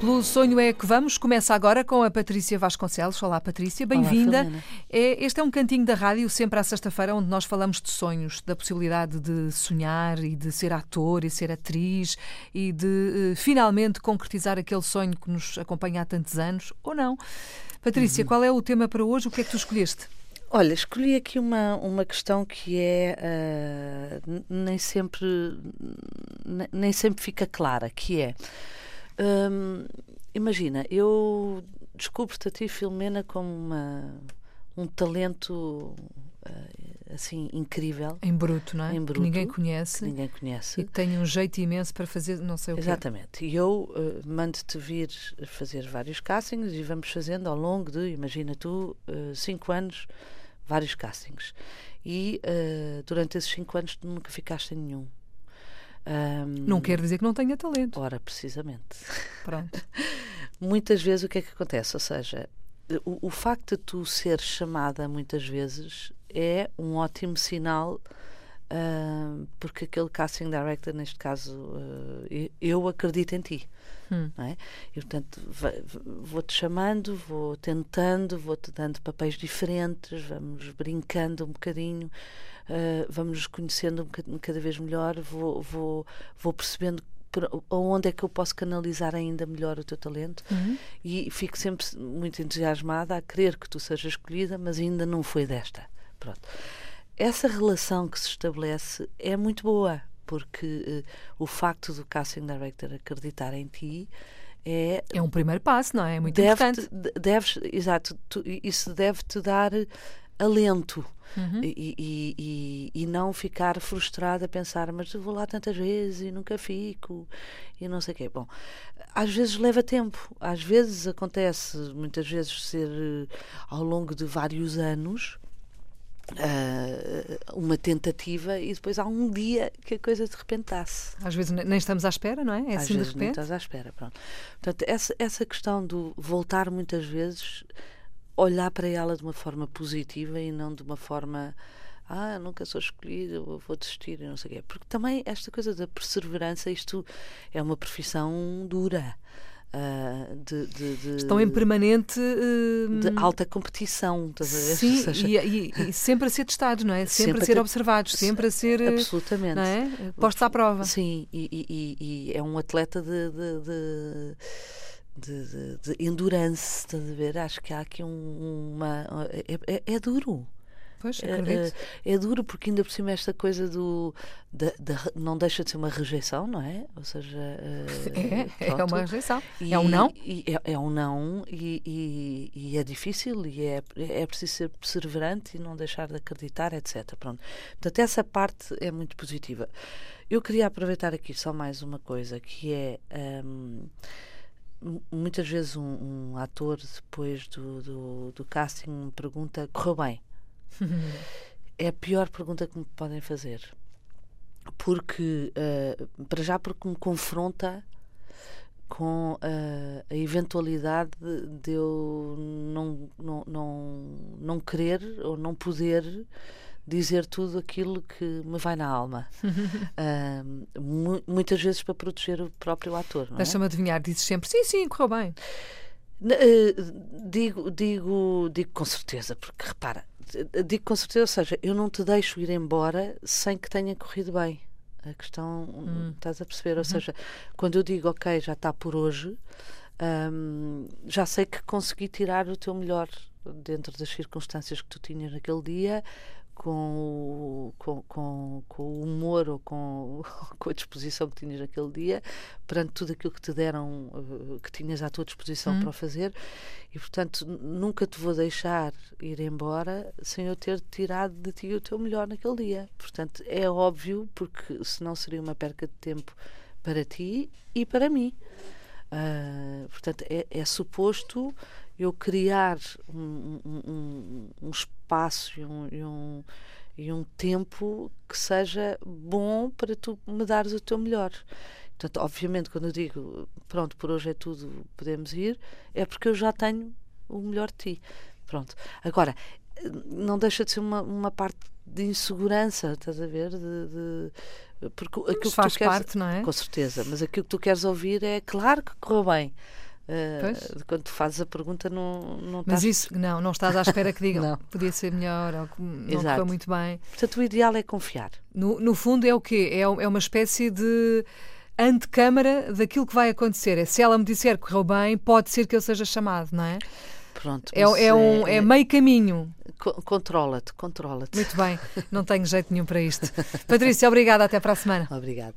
Pelo Sonho é que vamos, começa agora com a Patrícia Vasconcelos. Olá, Patrícia, bem-vinda. É, este é um cantinho da rádio, sempre à sexta-feira, onde nós falamos de sonhos, da possibilidade de sonhar e de ser ator e ser atriz e de uh, finalmente concretizar aquele sonho que nos acompanha há tantos anos, ou não. Patrícia, uhum. qual é o tema para hoje? O que é que tu escolheste? Olha, escolhi aqui uma, uma questão que é uh, nem sempre nem sempre fica clara, que é Hum, imagina, eu descubro-te a ti, Filomena, como uma, um talento uh, assim incrível. Em bruto, não é? Em bruto, que ninguém conhece. Ninguém conhece. E que tem um jeito imenso para fazer não sei o quê. Exatamente. E eu uh, mando-te vir fazer vários castings e vamos fazendo ao longo de, imagina tu, uh, cinco anos, vários castings. E durante esses cinco anos tu nunca ficaste em nenhum. Um, não quer dizer que não tenha talento. Ora, precisamente. Pronto. muitas vezes o que é que acontece? Ou seja, o, o facto de tu seres chamada muitas vezes é um ótimo sinal Uh, porque aquele casting director, neste caso, uh, eu acredito em ti. Hum. É? E portanto, vou-te chamando, vou tentando, vou-te dando papéis diferentes, vamos brincando um bocadinho, uh, vamos nos conhecendo um cada vez melhor, vou, vou, vou percebendo onde é que eu posso canalizar ainda melhor o teu talento uhum. e fico sempre muito entusiasmada a querer que tu sejas escolhida, mas ainda não foi desta. Pronto. Essa relação que se estabelece é muito boa, porque uh, o facto do casting director acreditar em ti é é um primeiro passo, não é? É muito deve importante. Deves, exato, tu, isso deve-te dar alento uhum. e, e, e, e, não ficar frustrada a pensar, mas eu vou lá tantas vezes e nunca fico e não sei o quê. Bom, às vezes leva tempo, às vezes acontece, muitas vezes ser eh, ao longo de vários anos. Uh, uma tentativa e depois há um dia que a coisa de repente dá-se. Às vezes nem estamos à espera, não é? é Às assim vezes de repente. nem estás à espera, pronto. Portanto, essa, essa questão do voltar muitas vezes olhar para ela de uma forma positiva e não de uma forma ah, nunca sou escolhida, vou desistir e não sei o quê. Porque também esta coisa da perseverança, isto é uma profissão dura. Uh, de, de, de, Estão em permanente uh, de alta competição, sim, seja, e, e, e, sempre a ser testados, não é? Sempre, sempre a ser observados, sempre a ser absolutamente, não é? postos à prova. Sim, e, e, é um atleta de de, de, de endurance, estás a ver? Acho que há aqui um, uma. É, é, é duro. Pois, é, é, é, duro porque ainda por cima esta coisa do não deixa de ser uma rejeição, não é? Ou seja, é, é uma rejeição. E, é um não? E, é, é, um não e, e, e, é difícil e é, é preciso ser perseverante e não deixar de acreditar, etc. Pronto. Portanto, essa parte é muito positiva. Eu queria aproveitar aqui só mais uma coisa que é. Um, muitas vezes um, um, ator depois do, do, do, casting me pergunta correu bem é a pior pergunta que me podem fazer porque uh, para já porque me confronta com uh, a eventualidade de eu não, não, não, não querer ou não poder dizer tudo aquilo que me vai na alma. uh, mu muitas vezes para proteger o próprio ator. É? Deixa-me adivinhar, dizes sempre sim, sim, correu bem. Uh, digo, digo, digo com certeza, porque repara, digo com certeza, ou seja, eu não te deixo ir embora sem que tenha corrido bem. A questão, hum. estás a perceber? Ou uhum. seja, quando eu digo, ok, já está por hoje, um, já sei que consegui tirar o teu melhor dentro das circunstâncias que tu tinhas naquele dia, com, com, com, com, o humor ou com, com a disposição que tinhas naquele dia, perante tudo aquilo que te deram, eh, que tinhas à tua disposição hum. para fazer, e portanto nunca te vou deixar ir embora sem eu ter tirado de ti o teu melhor naquele dia. Portanto, é óbvio, porque senão seria uma perca de tempo para ti e para mim. Uh, portanto, é, é suposto eu criar um, um, um espaço e um, e um, e um tempo que seja bom para tu me dares o teu melhor. Portanto, obviamente, quando eu digo pronto, por hoje é tudo, podemos ir, é porque eu já tenho o melhor de ti. Pronto. Agora, não deixa de ser uma, uma parte de insegurança, estás a ver? De, de porque aquilo faz que tu queres, parte, não é? Com certeza, mas aquilo que tu queres ouvir é claro que correu bem Uh, quando tu fazes a pergunta, não, não Mas estás... isso, não, não estás à espera que digam. Podia ser melhor, ou não Exato. muito bem. Portanto, o ideal é confiar. No, no fundo, é o quê? É, é uma espécie de antecâmara daquilo que vai acontecer. É, se ela me disser que correu bem, pode ser que eu seja chamado, não é? Pronto, é, é, um, é, é meio caminho. Controla-te, controla-te. Muito bem, não tenho jeito nenhum para isto. Patrícia, obrigada, até para a semana. Obrigada.